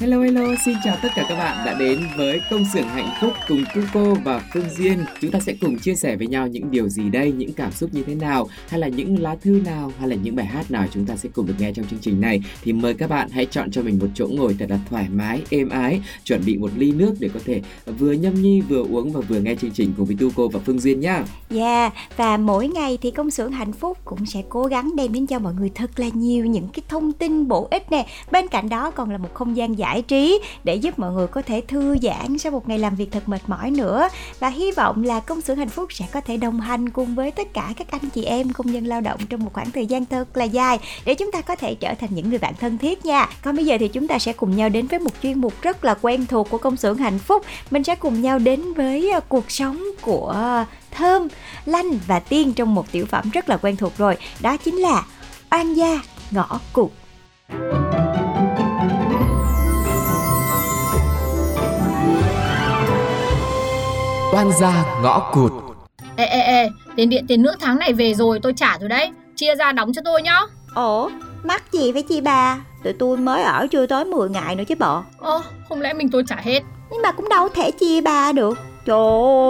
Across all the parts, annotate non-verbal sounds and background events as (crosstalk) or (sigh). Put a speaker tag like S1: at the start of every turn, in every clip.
S1: Hello hello, xin chào tất cả các bạn đã đến với công xưởng hạnh phúc cùng Cô và Phương Duyên. Chúng ta sẽ cùng chia sẻ với nhau những điều gì đây, những cảm xúc như thế nào, hay là những lá thư nào, hay là những bài hát nào chúng ta sẽ cùng được nghe trong chương trình này. Thì mời các bạn hãy chọn cho mình một chỗ ngồi thật là thoải mái, êm ái, chuẩn bị một ly nước để có thể vừa nhâm nhi vừa uống và vừa nghe chương trình cùng với Cô và Phương Duyên nhá.
S2: Yeah, và mỗi ngày thì công xưởng hạnh phúc cũng sẽ cố gắng đem đến cho mọi người thật là nhiều những cái thông tin bổ ích nè. Bên cạnh đó còn là một không gian giải trí để giúp mọi người có thể thư giãn sau một ngày làm việc thật mệt mỏi nữa. Và hy vọng là công xưởng hạnh phúc sẽ có thể đồng hành cùng với tất cả các anh chị em công nhân lao động trong một khoảng thời gian thật là dài để chúng ta có thể trở thành những người bạn thân thiết nha. Còn bây giờ thì chúng ta sẽ cùng nhau đến với một chuyên mục rất là quen thuộc của công xưởng hạnh phúc. Mình sẽ cùng nhau đến với ờ, cuộc sống của Thơm, Lanh và Tiên trong một tiểu phẩm rất là quen thuộc rồi. Đó chính là Oan gia ngõ cụt.
S3: Oan gia ngõ cụt.
S4: Ê ê ê, tiền điện tiền nước tháng này về rồi tôi trả rồi đấy Chia ra đóng cho tôi nhá
S2: Ủa, mắc gì với chị bà? Tụi tôi mới ở chưa tới 10 ngày nữa chứ bộ.
S4: Ơ, không lẽ mình tôi trả hết
S2: Nhưng mà cũng đâu thể chia bà được. Trời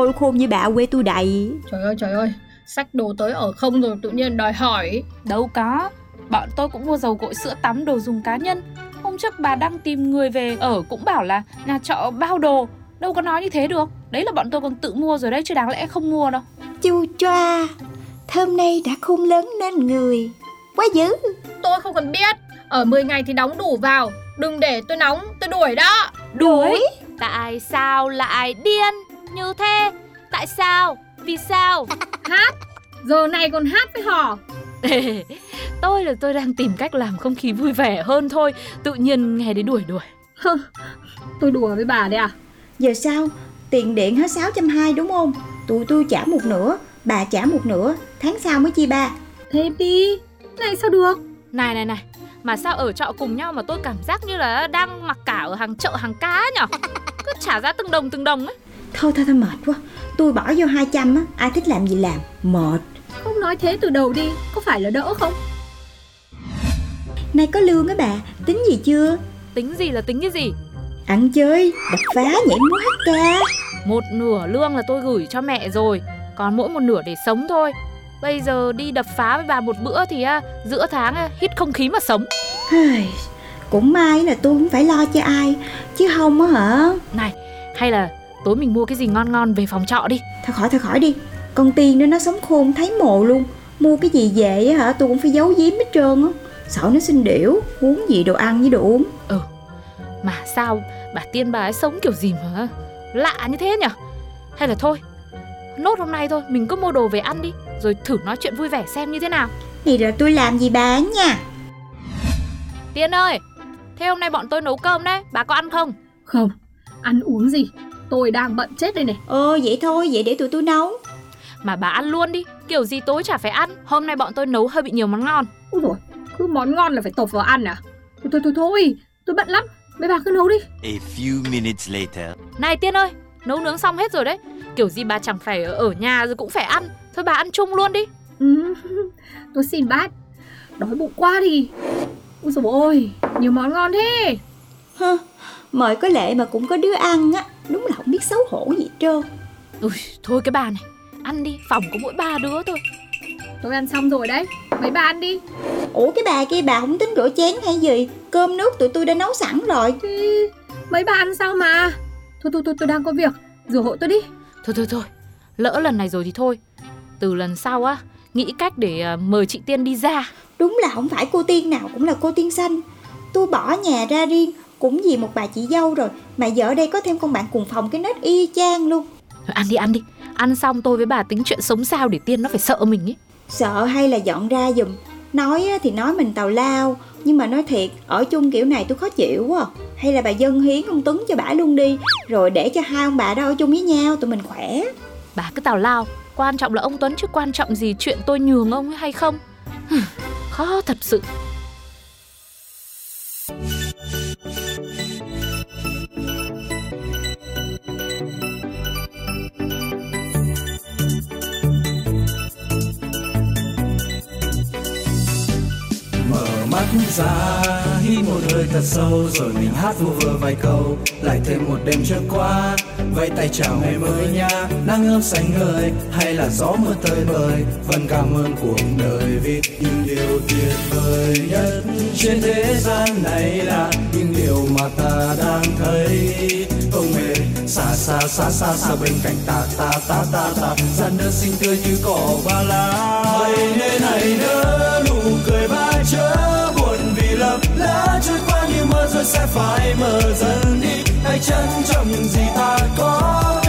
S2: ơi, khôn như bà quê tôi đầy.
S4: Trời ơi trời ơi, sách đồ tới ở không rồi tự nhiên đòi hỏi
S5: Đâu có, bọn tôi cũng mua dầu gội sữa tắm đồ dùng cá nhân. Hôm trước bà đang tìm người về ở cũng bảo là nhà trọ bao đồ. Đâu có nói như thế được. Đấy là bọn tôi còn tự mua rồi đấy chứ đáng lẽ không mua đâu.
S2: Chu choa, thơm nay đã khôn lớn nên người. Quá dữ.
S4: Tôi không cần biết Ở 10 ngày thì đóng đủ vào Đừng để tôi nóng, tôi đuổi đó
S5: Đuổi? Tại sao lại điên như thế? Tại sao? Vì sao? (laughs)
S4: Hát, giờ này còn hát với hò (laughs)
S5: tôi là tôi đang tìm cách làm không khí vui vẻ hơn thôi. Tự nhiên nghe đến đuổi đuổi.
S4: Tôi đùa với bà đấy à
S2: Giờ sao? Tiền điện hết 620 đúng không? Tụi tôi trả một nửa, bà trả một nửa. Tháng sau mới chia ba.
S4: Thế đi, này sao được
S5: Này này này, mà sao ở trọ cùng nhau mà tôi cảm giác như là đang mặc cả ở hàng chợ hàng cá nhở? (laughs) Cứ trả ra từng đồng từng đồng ấy.
S2: Thôi thôi thôi mệt quá. Tôi bỏ vô 200 á, ai thích làm gì làm. Mệt.
S4: Không nói thế từ đầu đi, có phải là đỡ không
S2: Nay có lương á bà, tính gì chưa?
S5: Tính gì là tính cái gì?
S2: Ăn chơi, đập phá, nhảy múa hát ca.
S5: Một nửa lương là tôi gửi cho mẹ rồi, còn mỗi một nửa để sống thôi. Bây giờ đi đập phá với bà một bữa thì à, giữa tháng à, hít không khí mà sống.
S2: Cũng may là tôi cũng phải lo cho ai Chứ không á hả
S5: Này, hay là tối mình mua cái gì ngon ngon về phòng trọ đi.
S2: Thôi khỏi thôi khỏi đi Con tiên đó nó sống khôn thấy mồ luôn Mua cái gì về á hả tôi cũng phải giấu giếm hết trơn á Sợ nó xin điểu Uống gì đồ ăn với đồ uống
S5: Mà sao bà tiên bà ấy sống kiểu gì mà lạ như thế nhở? Hay là thôi, nốt hôm nay thôi, mình cứ mua đồ về ăn đi, rồi thử nói chuyện vui vẻ xem như thế nào.
S2: Thì rồi tôi làm gì bà ấy nha
S5: Tiên ơi, thế hôm nay bọn tôi nấu cơm đấy, bà có ăn không?
S4: Không, ăn uống gì Tôi đang bận chết đây này
S2: Ờ vậy thôi vậy để tụi tôi nấu
S5: Mà bà ăn luôn đi, kiểu gì tối chả phải ăn. Hôm nay bọn tôi nấu hơi bị nhiều món ngon.
S4: Ôi rồi, cứ món ngon là phải tộp vào ăn à Thôi thôi thôi, thôi tôi bận lắm Mấy bà cứ nấu đi
S6: A few minutes later.
S5: Này Tiên ơi, nấu nướng xong hết rồi đấy. Kiểu gì bà chẳng phải ở nhà rồi cũng phải ăn. Thôi bà ăn chung luôn đi.
S4: ừ, (laughs) Tôi xin bát Đói bụng quá đi Ôi dồi ôi, nhiều món ngon thế
S2: Hơ, Mời có lệ mà cũng có đứa ăn á Đúng là không biết xấu hổ gì trơn
S5: Ui, thôi cái bà này, ăn đi, phòng có mỗi ba đứa thôi.
S4: Tôi ăn xong rồi đấy Mấy bà ăn đi
S2: ủa cái bà kia bà không tính rửa chén hay gì? Cơm nước tụi tôi đã nấu sẵn rồi.
S4: Thì mấy bà ăn sao mà? Thôi thôi thôi tôi đang có việc. Rửa hộ tôi đi.
S5: Thôi thôi thôi, lỡ lần này rồi thì thôi. Từ lần sau á, nghĩ cách để à, mời chị Tiên đi ra.
S2: đúng là không phải cô tiên nào cũng là cô tiên xanh. Tôi bỏ nhà ra riêng cũng vì một bà chị dâu rồi mà giờ ở đây có thêm con bạn cùng phòng cái nết y chang luôn.
S5: Thôi ăn đi ăn đi. Ăn xong tôi với bà tính chuyện sống sao để Tiên nó phải sợ mình ấy.
S2: sợ hay là dọn ra giùm nói thì nói mình tào lao nhưng mà nói thiệt ở chung kiểu này tôi khó chịu quá hay là bà dân hiến ông tuấn cho bả luôn đi rồi để cho hai ông bà đó ở chung với nhau tụi mình khỏe
S5: Bà cứ tào lao, quan trọng là ông Tuấn chứ quan trọng gì chuyện tôi nhường ông ấy hay không. Khó thật sự.
S7: Ra hít một hơi thật sâu rồi mình hát vu vừa vài câu. Lại thêm một đêm trôi qua, vẫy tay chào ngày mới nha. Nắng ấm xanh ngời, hay là gió mưa tơi bời. Vẫn cảm ơn cuộc đời vì những điều tuyệt vời nhất. Trên thế gian này là những điều mà ta đang thấy. Không hề xa xa xa xa xa bên cạnh ta ta ta ta ta. Gian đất xinh tươi như cỏ ba lá. Hãy nên hãy nỡ nụ cười ba chớp sẽ phải mở dần đi. Hãy trân trọng những gì ta có.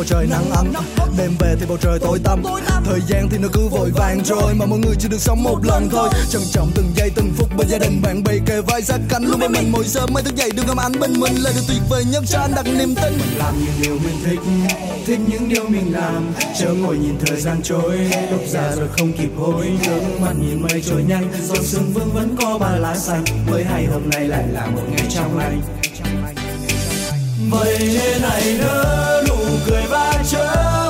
S7: Bầu trời nắng ấm. Đêm về thì bầu trời tối tăm. Thời gian thì nó cứ vội vàng trôi, mà mọi người chỉ được sống một lần thôi. Trân trọng từng giây, từng phút bên gia đình bạn bè kề vai sát cánh. Luôn bên mình mỗi sớm mới thức dậy được ngắm ánh bên mình là điều tuyệt vời nhất cho anh đặt niềm tin. Mình làm những điều mình thích thích những điều mình làm. Chớ ngồi nhìn thời gian trôi, lúc già rồi không kịp hối. Nước mắt nhìn mây trôi nhanh rồi sương vương vẫn có ba lá xanh. Mới hay hôm nay lại là một ngày trong lành. Vậy nên này nỡ nụ cười và chớ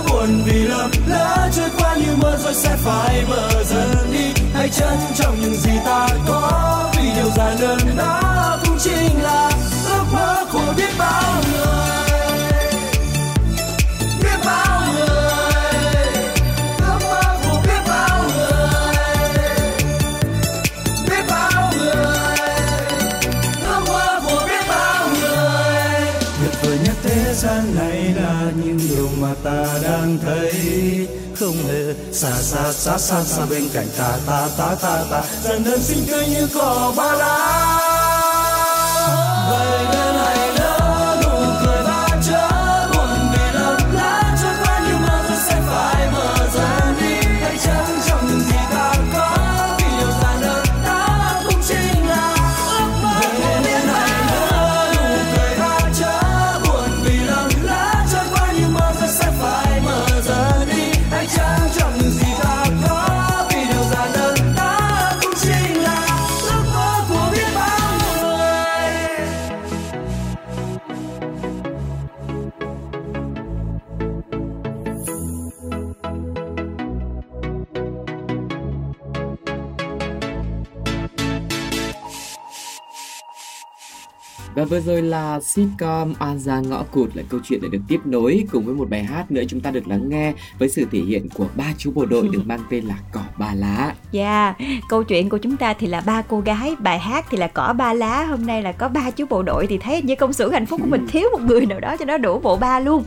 S7: buồn vì lầm. Lỡ trôi qua như mơ rồi sẽ phải bờ dần đi. Hãy trân trọng những gì ta có, vì điều giản đơn đó cũng chính là ước mơ của biết bao người. Đang thấy. Không hề xa xa xa xa xa bên cạnh ta ta ta ta ta. Dần đơn xinh tươi như cỏ ba lá. Vậy
S1: vừa rồi là sitcom An gia ngõ cụt là câu chuyện đã được tiếp nối cùng với một bài hát nữa chúng ta được lắng nghe với sự thể hiện của ba chú bộ đội được mang tên là Cỏ Ba Lá.
S2: Dạ, câu chuyện của chúng ta thì là ba cô gái, bài hát thì là cỏ ba lá, hôm nay là có ba chú bộ đội thì thấy như công xưởng hạnh phúc của mình thiếu một người nào đó cho nó đủ bộ ba luôn.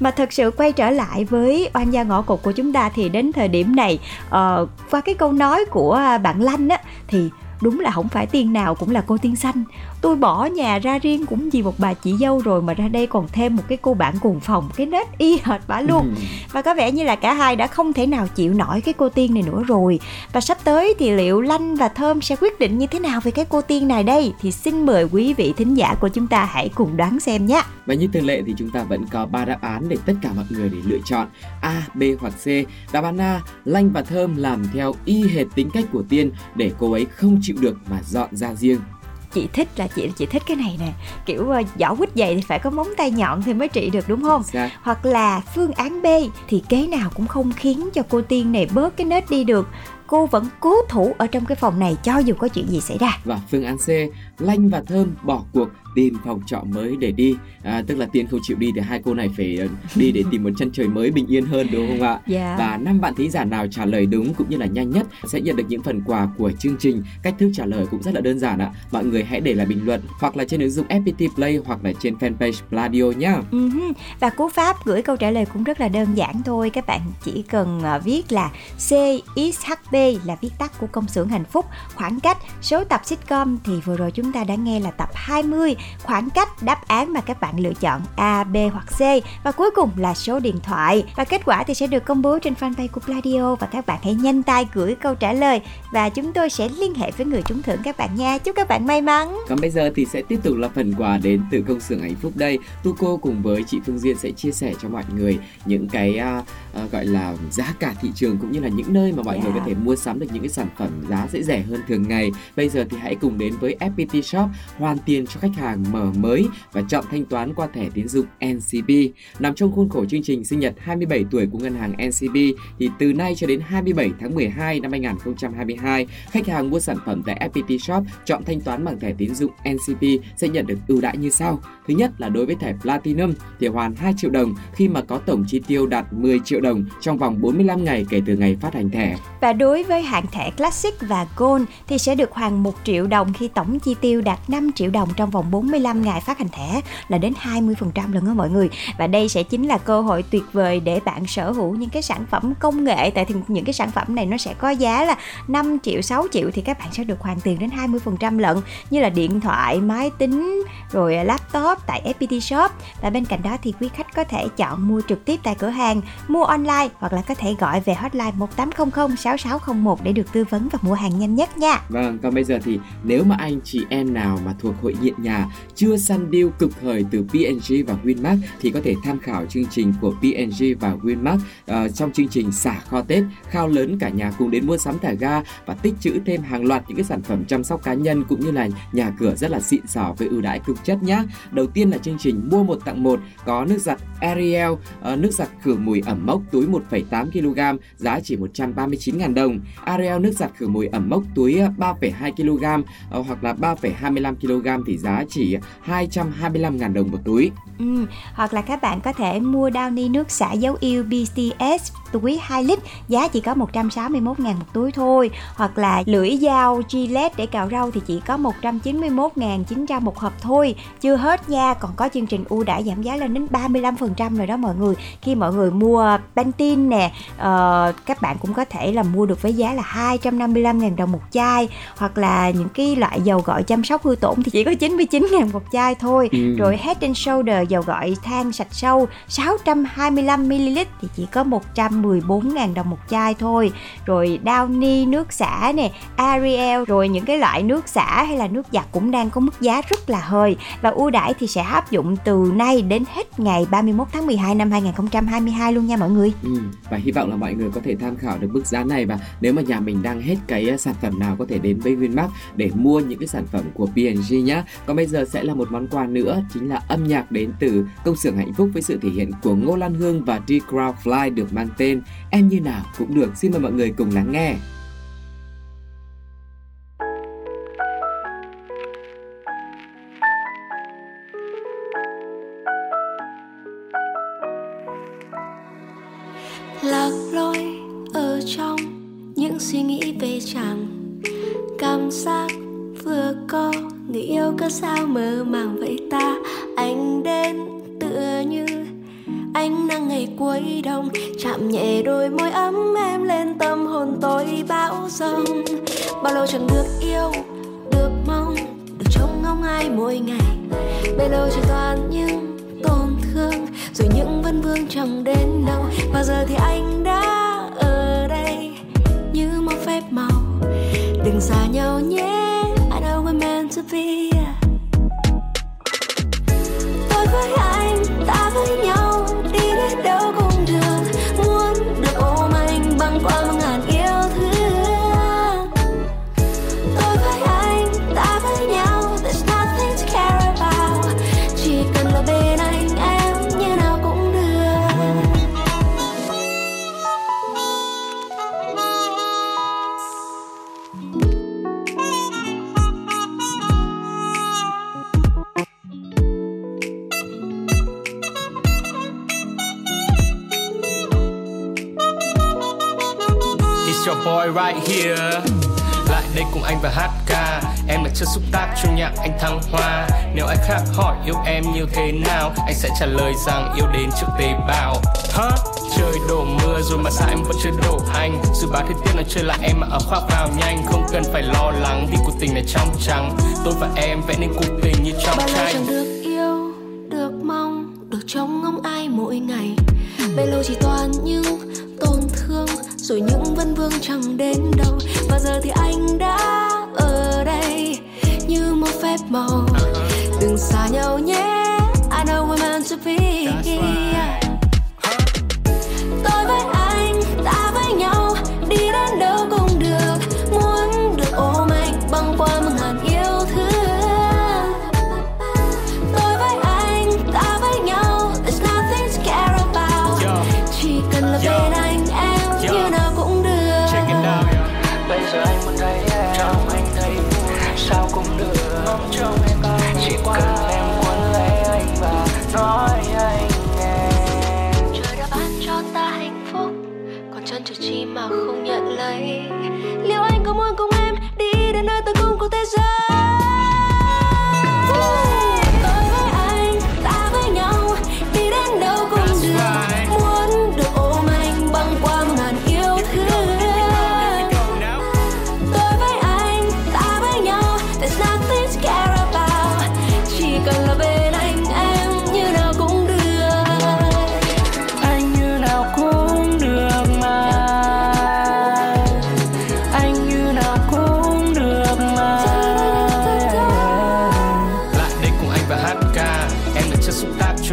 S2: Mà thật sự quay trở lại với oan gia ngõ cụt của chúng ta thì đến thời điểm này uh, qua cái câu nói của bạn Lanh á thì đúng là không phải tiên nào cũng là cô tiên xanh tôi bỏ nhà ra riêng cũng vì một bà chị dâu rồi mà ra đây còn thêm một cái cô bạn cùng phòng cái nết y hệt bả luôn
S1: Ừ.
S2: và có vẻ như là cả hai đã không thể nào chịu nổi cái cô tiên này nữa rồi và sắp tới thì liệu lanh và thơm sẽ quyết định như thế nào về cái cô tiên này đây thì xin mời quý vị thính giả của chúng ta hãy cùng đoán xem nhé
S1: Và như thường lệ thì chúng ta vẫn có ba đáp án để tất cả mọi người để lựa chọn A, B hoặc C. Đáp án A, Lanh và Thơm làm theo y hệt tính cách của Tiên để cô ấy không chịu được mà dọn ra riêng.
S2: Chị thích là chị chị thích cái này nè. Kiểu uh, giỏ quýt dày thì phải có móng tay nhọn thì mới trị được đúng không?
S1: Xác.
S2: hoặc là phương án B thì kế nào cũng không khiến cho cô tiên này bớt cái nết đi được. Cô vẫn cố thủ ở trong cái phòng này cho dù có chuyện gì xảy ra.
S1: Và phương án C, Lanh và Thơm bỏ cuộc tìm phòng trọ mới để đi. À, tức là Tiên không chịu đi thì hai cô này phải ờ, đi để tìm một chân trời mới bình yên hơn đúng không ạ?
S2: dạ
S1: Và năm bạn thính giả nào trả lời đúng cũng như là nhanh nhất sẽ nhận được những phần quà của chương trình. Cách thức trả lời cũng rất là đơn giản ạ. Mọi người hãy để lại bình luận hoặc là trên ứng dụng FPT Play hoặc là trên fanpage Pladio nhá.
S2: Hứ. Và cú pháp gửi câu trả lời cũng rất là đơn giản thôi Các bạn chỉ cần ờ, viết là CXHB là viết tắt của công xưởng hạnh phúc Khoảng cách số tập sitcom thì vừa rồi chúng ta đã nghe là tập 20 Khoảng cách đáp án mà các bạn lựa chọn A, B hoặc C Và cuối cùng là số điện thoại Và kết quả thì sẽ được công bố trên fanpage của Pladio Và các bạn hãy nhanh tay gửi câu trả lời Và chúng tôi sẽ liên hệ với người trúng thưởng các bạn nha Chúc các bạn may mắn
S1: Còn bây giờ thì sẽ tiếp tục là phần quà đến từ công xưởng hạnh phúc đây. Tu cô cùng với chị Phương Duyên sẽ chia sẻ cho mọi người những cái à, à, gọi là giá cả thị trường cũng như là những nơi mà mọi người
S2: Yeah.
S1: có thể mua sắm được những cái sản phẩm giá sẽ rẻ hơn thường ngày. Bây giờ thì hãy cùng đến với FPT Shop hoàn tiền cho khách hàng mở mới và chọn thanh toán qua thẻ tín dụng NCB. Nằm trong khuôn khổ chương trình sinh nhật 27 tuổi của ngân hàng NCB thì từ nay cho đến 27 tháng 12 năm 2022, khách hàng mua sản phẩm tại FPT Shop chọn thanh toán bằng thẻ tín dụng NCB sẽ nhận được ưu đãi như sau. Thứ nhất là đối với thẻ Platinum thì hoàn 2 triệu đồng khi mà có tổng chi tiêu đạt 10 triệu đồng trong vòng 45 ngày kể từ ngày phát hành thẻ.
S2: Và đối với hạng thẻ Classic và Gold thì sẽ được hoàn 1 triệu đồng khi tổng chi tiêu đạt 5 triệu đồng trong vòng 45 ngày phát hành thẻ là đến 20% lần đó mọi người. Và đây sẽ chính là cơ hội tuyệt vời để bạn sở hữu những cái sản phẩm công nghệ tại thì những cái sản phẩm này nó sẽ có giá là 5 triệu, 6 triệu thì các bạn sẽ được hoàn tiền đến 20% lận như là điện thoại, máy tính, rồi laptop tại FPT Shop và bên cạnh đó thì quý khách có thể chọn mua trực tiếp tại cửa hàng, mua online hoặc là có thể gọi về hotline 1800 6601 để được tư vấn và mua hàng nhanh nhất nha.
S1: Vâng, còn bây giờ thì nếu mà anh chị em nào mà thuộc hội nghiện nhà chưa săn deal cực hời từ P&G và Winmark thì có thể tham khảo chương trình của P&G và Winmark uh, trong chương trình xả kho Tết, khao lớn cả nhà cùng đến mua sắm thả ga và tích trữ thêm hàng loạt những cái sản phẩm chăm sóc cá nhân cũng như là nhà cửa rất là xịn sò với ưu đãi cực chất nhá. Đầu tiên là chương trình mua một tặng một có nước giặt Ariel, uh, nước giặt khử mùi ẩm mốc túi 1,8 kg giá chỉ 139.000 đồng. Ariel nước giặt khử mùi ẩm mốc túi 3,2 kg uh, hoặc là 1,25 kg thì giá chỉ 225.000 đồng một túi.
S2: Ừ, hoặc là các bạn có thể mua Downy nước xả dấu yêu BTS túi 2 lít giá chỉ có 161 ngàn một túi thôi. Hoặc là lưỡi dao Gillette để cạo rau thì chỉ có 191 ngàn 900 một hộp thôi. Chưa hết nha còn có chương trình ưu đãi giảm giá lên đến 35% rồi đó mọi người. Khi mọi người mua Pantene nè uh, các bạn cũng có thể là mua được với giá là 255 ngàn đồng một chai. Hoặc là những cái loại dầu gội chăm sóc hư tổn thì chỉ có 99 ngàn một chai thôi.
S1: Ừ.
S2: rồi Head and Shoulder dầu gội than sạch sâu 625ml thì chỉ có 114.000 đồng một chai thôi. Rồi Downy nước xả nè Ariel rồi những cái loại nước xả hay là nước giặt cũng đang có mức giá rất là hời Và ưu đãi thì sẽ áp dụng từ nay đến hết ngày 31 tháng 12 năm 2022 luôn nha mọi người.
S1: Ừ, và hy vọng là mọi người có thể tham khảo được mức giá này. Và nếu mà nhà mình đang hết cái ờ, sản phẩm nào có thể đến với Winmart để mua những cái sản phẩm của P&G nhé. Còn bây giờ sẽ là một món quà nữa, chính là âm nhạc đến từ công xưởng hạnh phúc với sự thể hiện của Ngô Lan Hương và D Crowd Fly được mang tên Em như nào cũng được. Xin mời mọi người cùng lắng nghe.
S8: Mỗi ngày. Bấy lâu chỉ toàn những tổn thương, rồi những vân vương chẳng đến đâu và giờ thì anh đã ở đây, như một phép màu. Đừng xa nhau nhé, I know we're meant to be.
S9: Here. Lại đây cùng anh và hát ca. Em là chất xúc tác cho nhạc anh thăng hoa. Nếu ai khác hỏi yêu em như thế nào Anh sẽ trả lời rằng yêu đến trước tế bào. Hả? Trời đổ mưa rồi mà sao em vẫn chưa đổ anh Dự báo thời tiết nó chơi lại em mà ở khoác vào nhanh. Không cần phải lo lắng vì cuộc tình này trong trắng. Tôi và em vẽ nên cuộc tình như trong
S8: bao
S9: tranh.
S8: được yêu được mong được trông ngóng ai mỗi ngày? Bấy lâu chỉ toàn những rồi những vấn vương chẳng đến đâu. Và giờ thì anh đã ở đây như một phép màu. Đừng xa nhau nhé I know we're meant to be qua cần em
S10: muốn lấy anh và Nói anh nghe.
S8: Trời đã ban cho ta hạnh phúc, còn chân chờ chi mà không nhận lấy. Liệu anh có muốn cùng em đi đến nơi tận cùng của thế giới?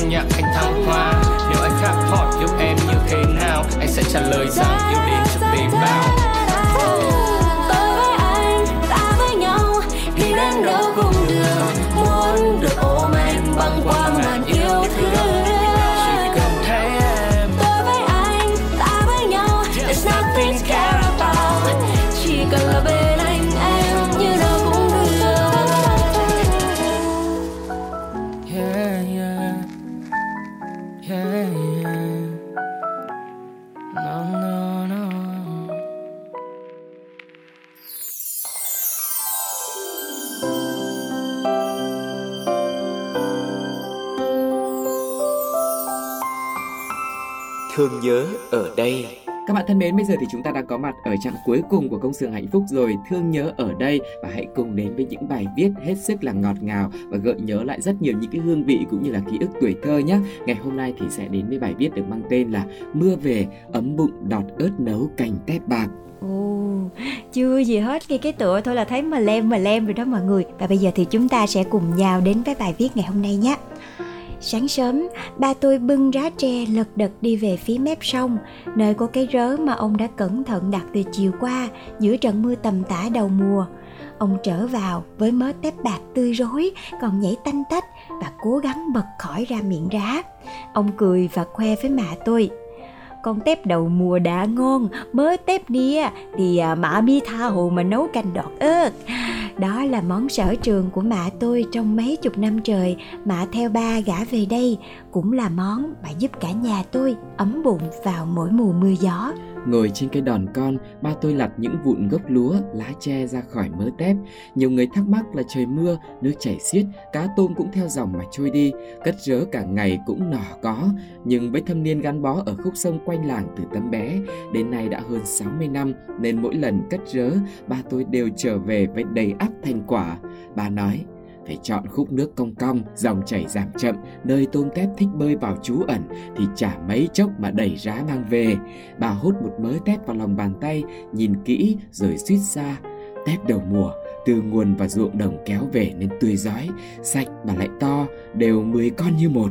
S9: Nhạc anh thăng hoa. Nếu anh khác hỏi yêu em như thế nào? Anh sẽ trả lời rằng yêu đến chẳng tế bào
S8: Thương
S3: nhớ ở đây
S1: Các bạn thân mến, bây giờ thì chúng ta đang có mặt ở trang cuối cùng của công xưởng hạnh phúc rồi, thương nhớ ở đây và hãy cùng đến với những bài viết hết sức là ngọt ngào và gợi nhớ lại rất nhiều những cái hương vị cũng như là ký ức tuổi thơ nhé. Ngày hôm nay thì sẽ đến với bài viết được mang tên là Mưa về ấm bụng đọt ớt nấu cành tép bạc.
S2: Ồ, chưa gì hết nghe cái tựa thôi là thấy mà lem mà lem rồi đó mọi người Và bây giờ thì chúng ta sẽ cùng nhau đến với bài viết ngày hôm nay nhé Sáng sớm, ba tôi bưng rá tre lật đật đi về phía mép sông Nơi có cái rớ mà ông đã cẩn thận đặt từ chiều qua Giữa trận mưa tầm tã đầu mùa. Ông trở vào với mớ tép bạc tươi rối Còn nhảy tanh tách và cố gắng bật khỏi ra miệng rá. Ông cười và khoe với mẹ tôi con tép đầu mùa đã ngon mớ tép nia thì à, mạ bi tha hồ mà nấu canh đọt ớt đó là món sở trường của mạ tôi trong mấy chục năm trời mạ theo ba gã về đây cũng là món mà giúp cả nhà tôi ấm bụng vào mỗi mùa mưa gió
S1: Ngồi trên cái đòn con, ba tôi lặt những vụn gốc lúa, lá tre ra khỏi mớ tép. Nhiều người thắc mắc là trời mưa, nước chảy xiết, cá tôm cũng theo dòng mà trôi đi. Cất rớ cả ngày cũng nỏ có, nhưng với thâm niên gắn bó ở khúc sông quanh làng từ tấm bé, đến nay đã hơn 60 năm, nên mỗi lần cất rớ, ba tôi đều trở về với đầy ắp thành quả. Bà nói, phải chọn khúc nước cong cong, dòng chảy giảm chậm, nơi tôm tép thích bơi vào trú ẩn thì chả mấy chốc mà đẩy rá mang về. Bà hút một mớ tép vào lòng bàn tay, nhìn kỹ rồi suýt xa. Tép đầu mùa, từ nguồn và ruộng đồng kéo về nên tươi giói, sạch và lại to, đều 10 con như một.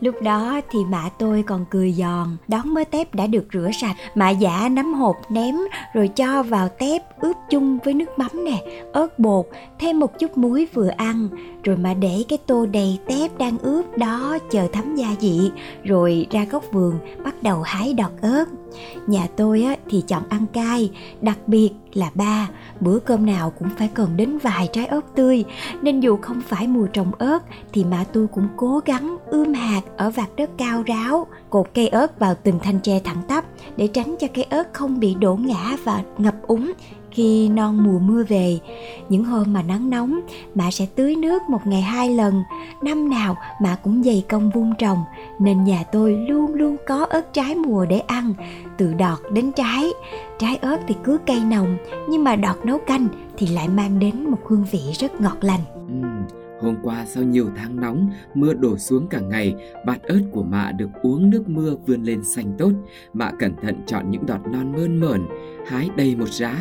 S2: Lúc đó thì mạ tôi còn cười giòn, đón mớ tép đã được rửa sạch, mạ giả nắm hộp ném rồi cho vào tép ướp chung với nước mắm nè, ớt bột, thêm một chút muối vừa ăn, rồi mà để cái tô đầy tép đang ướp đó chờ thấm gia vị, rồi ra góc vườn bắt đầu hái đọt ớt. Nhà tôi á, thì chọn ăn cay, đặc biệt là ba, bữa cơm nào cũng phải cần đến vài trái ớt tươi, nên dù không phải mùa trồng ớt thì mạ tôi cũng cố gắng ươm hạt ở vạt đất cao ráo, cột cây ớt vào từng thanh tre thẳng tắp để tránh cho cây ớt không bị đổ ngã và ngập úng khi non mùa mưa về. Những hôm mà nắng nóng mạ sẽ tưới nước một ngày hai lần. Năm nào mạ cũng dày công vun trồng nên nhà tôi luôn luôn có ớt trái mùa để ăn từ đọt đến trái. Trái ớt thì cứ cây nồng nhưng mà đọt nấu canh thì lại mang đến một hương vị rất ngọt lành.
S1: Hôm qua sau nhiều tháng nóng, mưa đổ xuống cả ngày, bạt ớt của mạ được uống nước mưa vươn lên xanh tốt. Mạ cẩn thận chọn những đọt non mơn mởn, hái đầy một rá.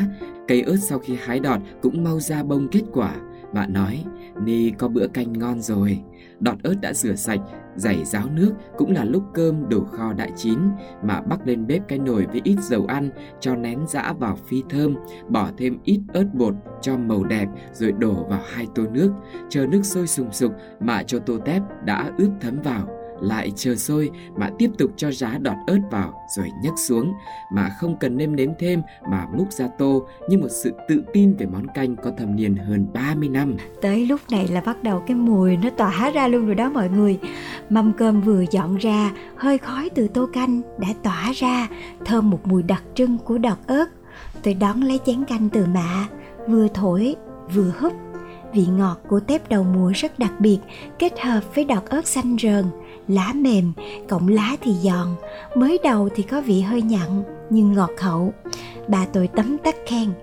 S1: Cây ớt sau khi hái đọt cũng mau ra bông kết quả bạn nói, Ni có bữa canh ngon rồi. Đọt ớt đã rửa sạch, giày ráo nước cũng là lúc cơm đổ kho đã chín. Mạ bắc lên bếp cái nồi với ít dầu ăn, cho nén giã vào phi thơm, bỏ thêm ít ớt bột cho màu đẹp rồi đổ vào hai tô nước. Chờ nước sôi sùng sục, mạ cho tô tép đã ướp thấm vào lại chờ sôi mà tiếp tục cho giá đọt ớt vào rồi nhấc xuống, mà không cần nêm nếm thêm mà múc ra tô như một sự tự tin về món canh có thâm niên hơn 30 năm.
S2: tới lúc này là bắt đầu cái mùi nó tỏa ra luôn rồi đó mọi người mâm cơm vừa dọn ra, hơi khói từ tô canh đã tỏa ra, thơm một mùi đặc trưng của đọt ớt tôi đón lấy chén canh từ mạ, vừa thổi, vừa húp vị ngọt của tép đầu mùa rất đặc biệt, kết hợp với đọt ớt xanh rờn, lá mềm cộng lá thì giòn. Mới đầu thì có vị hơi nhặn, nhưng ngọt hậu bà tôi tấm tắc khen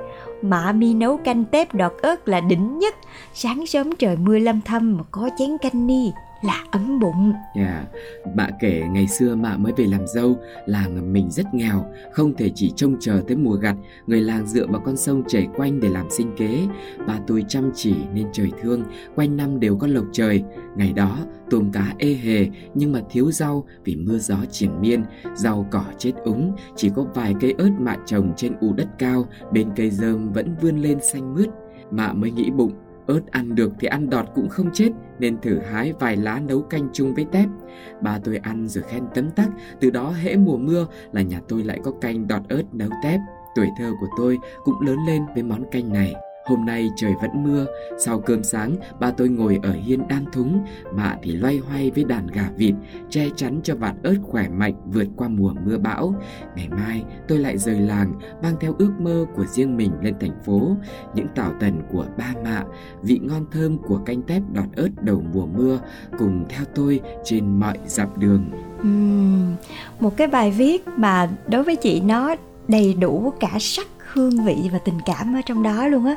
S2: Mạ mi nấu canh tép đọt ớt là đỉnh nhất. Sáng sớm trời mưa lâm thâm mà có chén canh ni là ấm bụng
S1: Yeah. Bà kể ngày xưa mạ mới về làm dâu, làng mình rất nghèo, không thể chỉ trông chờ tới mùa gặt, người làng dựa vào con sông chảy quanh để làm sinh kế. Bà tôi chăm chỉ nên trời thương, quanh năm đều có lộc trời. Ngày đó, tôm cá ê hề nhưng mà thiếu rau vì mưa gió triển miên, rau cỏ chết úng, chỉ có vài cây ớt mạ trồng trên u đất cao, bên cây dơm vẫn vươn lên xanh mướt. Mạ mới nghĩ bụng, ớt ăn được thì ăn đọt cũng không chết nên thử hái vài lá nấu canh chung với tép. Ba tôi ăn rồi khen tấm tắc, từ đó hễ mùa mưa là nhà tôi lại có canh đọt ớt nấu tép. Tuổi thơ của tôi cũng lớn lên với món canh này. Hôm nay trời vẫn mưa, sau cơm sáng ba tôi ngồi ở hiên đan thúng, mạ thì loay hoay với đàn gà vịt, che chắn cho vạt ớt khỏe mạnh vượt qua mùa mưa bão. Ngày mai tôi lại rời làng, mang theo ước mơ của riêng mình lên thành phố, những tảo tần của ba mạ, vị ngon thơm của canh tép đọt ớt đầu mùa mưa cùng theo tôi trên mọi dặm đường.
S2: Uhm, một cái bài viết mà đối với chị nó đầy đủ cả sắc hương vị và tình cảm ở trong đó luôn á.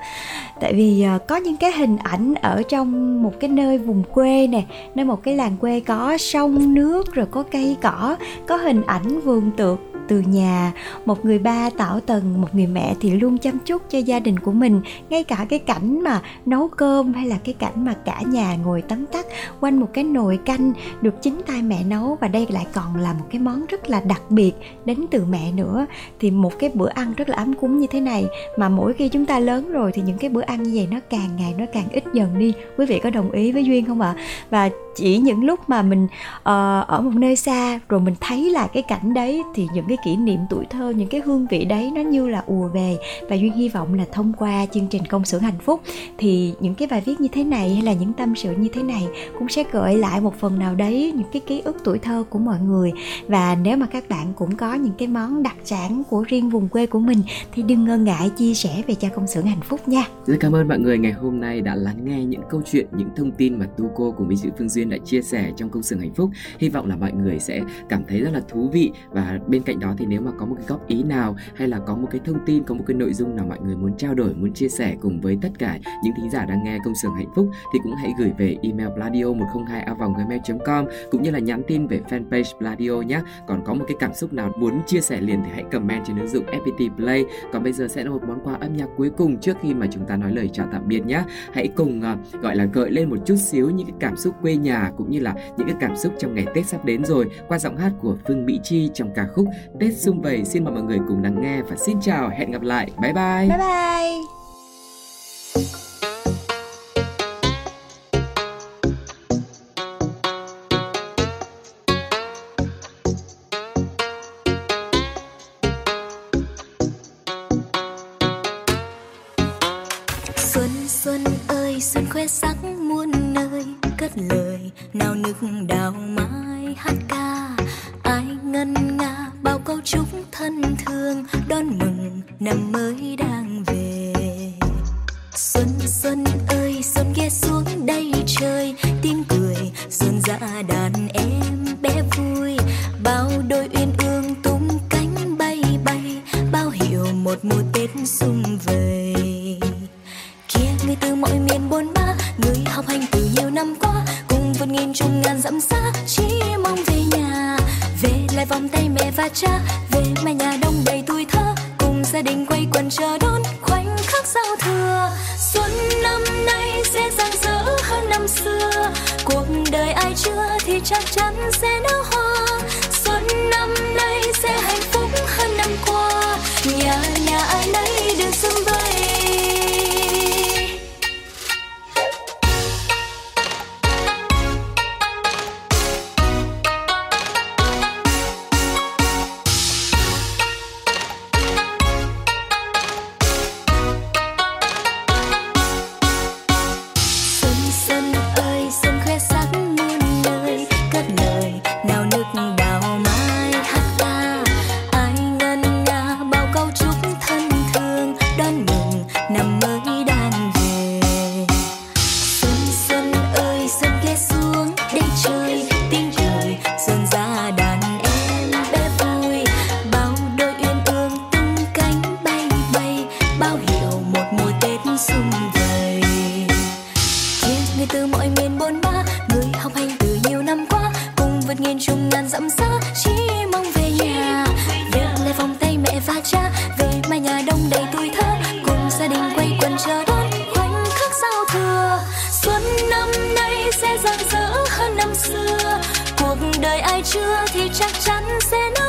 S2: Tại vì ờ, có những cái hình ảnh ở trong một cái nơi vùng quê nè, nơi một cái làng quê có sông, nước, rồi có cây cỏ, có hình ảnh vườn tược từ nhà. Một người ba tảo tần, một người mẹ thì luôn chăm chút cho gia đình của mình. Ngay cả cái cảnh mà nấu cơm hay là cái cảnh mà cả nhà ngồi tắm tắt quanh một cái nồi canh được chính tay mẹ nấu. Và đây lại còn là một cái món rất là đặc biệt đến từ mẹ nữa. Thì một cái bữa ăn rất là ấm cúng như thế này mà mỗi khi chúng ta lớn rồi thì những cái bữa ăn như vậy nó càng ngày nó càng ít dần đi. Quý vị có đồng ý với duyên không ạ? Và chỉ những lúc mà mình uh, ở một nơi xa rồi mình thấy là cái cảnh đấy thì những cái kỷ niệm tuổi thơ những cái hương vị đấy nó như là ùa về. Và duyên hy vọng là thông qua chương trình công xưởng hạnh phúc thì những cái bài viết như thế này hay là những tâm sự như thế này cũng sẽ gợi lại một phần nào đấy những cái ký ức tuổi thơ của mọi người. Và nếu mà các bạn cũng có những cái món đặc sản của riêng vùng quê của mình thì đừng ngần ngại chia sẻ về cho công xưởng hạnh phúc nha.
S1: Rất cảm ơn mọi người ngày hôm nay đã lắng nghe những câu chuyện, những thông tin mà Tu Cô cùng với chị Phương Duyên Duyên đã chia sẻ trong công xưởng hạnh phúc. Hy vọng là mọi người sẽ cảm thấy rất là thú vị và bên cạnh đó thì nếu mà có một cái góp ý nào hay là có một cái thông tin, có một cái nội dung nào mọi người muốn trao đổi, muốn chia sẻ cùng với tất cả những thính giả đang nghe công xưởng hạnh phúc thì cũng hãy gửi về email bladio 102 gmail.com cũng như là nhắn tin về fanpage Bladio nhé. Còn có một cái cảm xúc nào muốn chia sẻ liền thì hãy comment trên ứng dụng FPT Play. Còn bây giờ sẽ là một món quà âm nhạc cuối cùng trước khi mà chúng ta nói lời chào tạm biệt nhé. Hãy cùng uh, gọi là gợi lên một chút xíu những cái cảm xúc quê nhà cũng như là những cái cảm xúc trong ngày Tết sắp đến rồi qua giọng hát của Phương Mỹ Chi trong ca khúc Tết xung vầy. Xin mời mọi người cùng lắng nghe và xin chào, hẹn gặp lại. Bye bye.
S2: Bye bye.
S11: Đào mai hát ca. Ai ngân nga, bao câu chúc thân thương. Đón mừng năm mới đang về. Xuân xuân ơi, xuân ghé xuống đây chơi. Tiếng cười, xuân ra đàn em bé vui. Bao đôi uyên ương tung cánh bay bay. Bao hiệu một mùa chưa thì chắc chắn sẽ
S3: nói.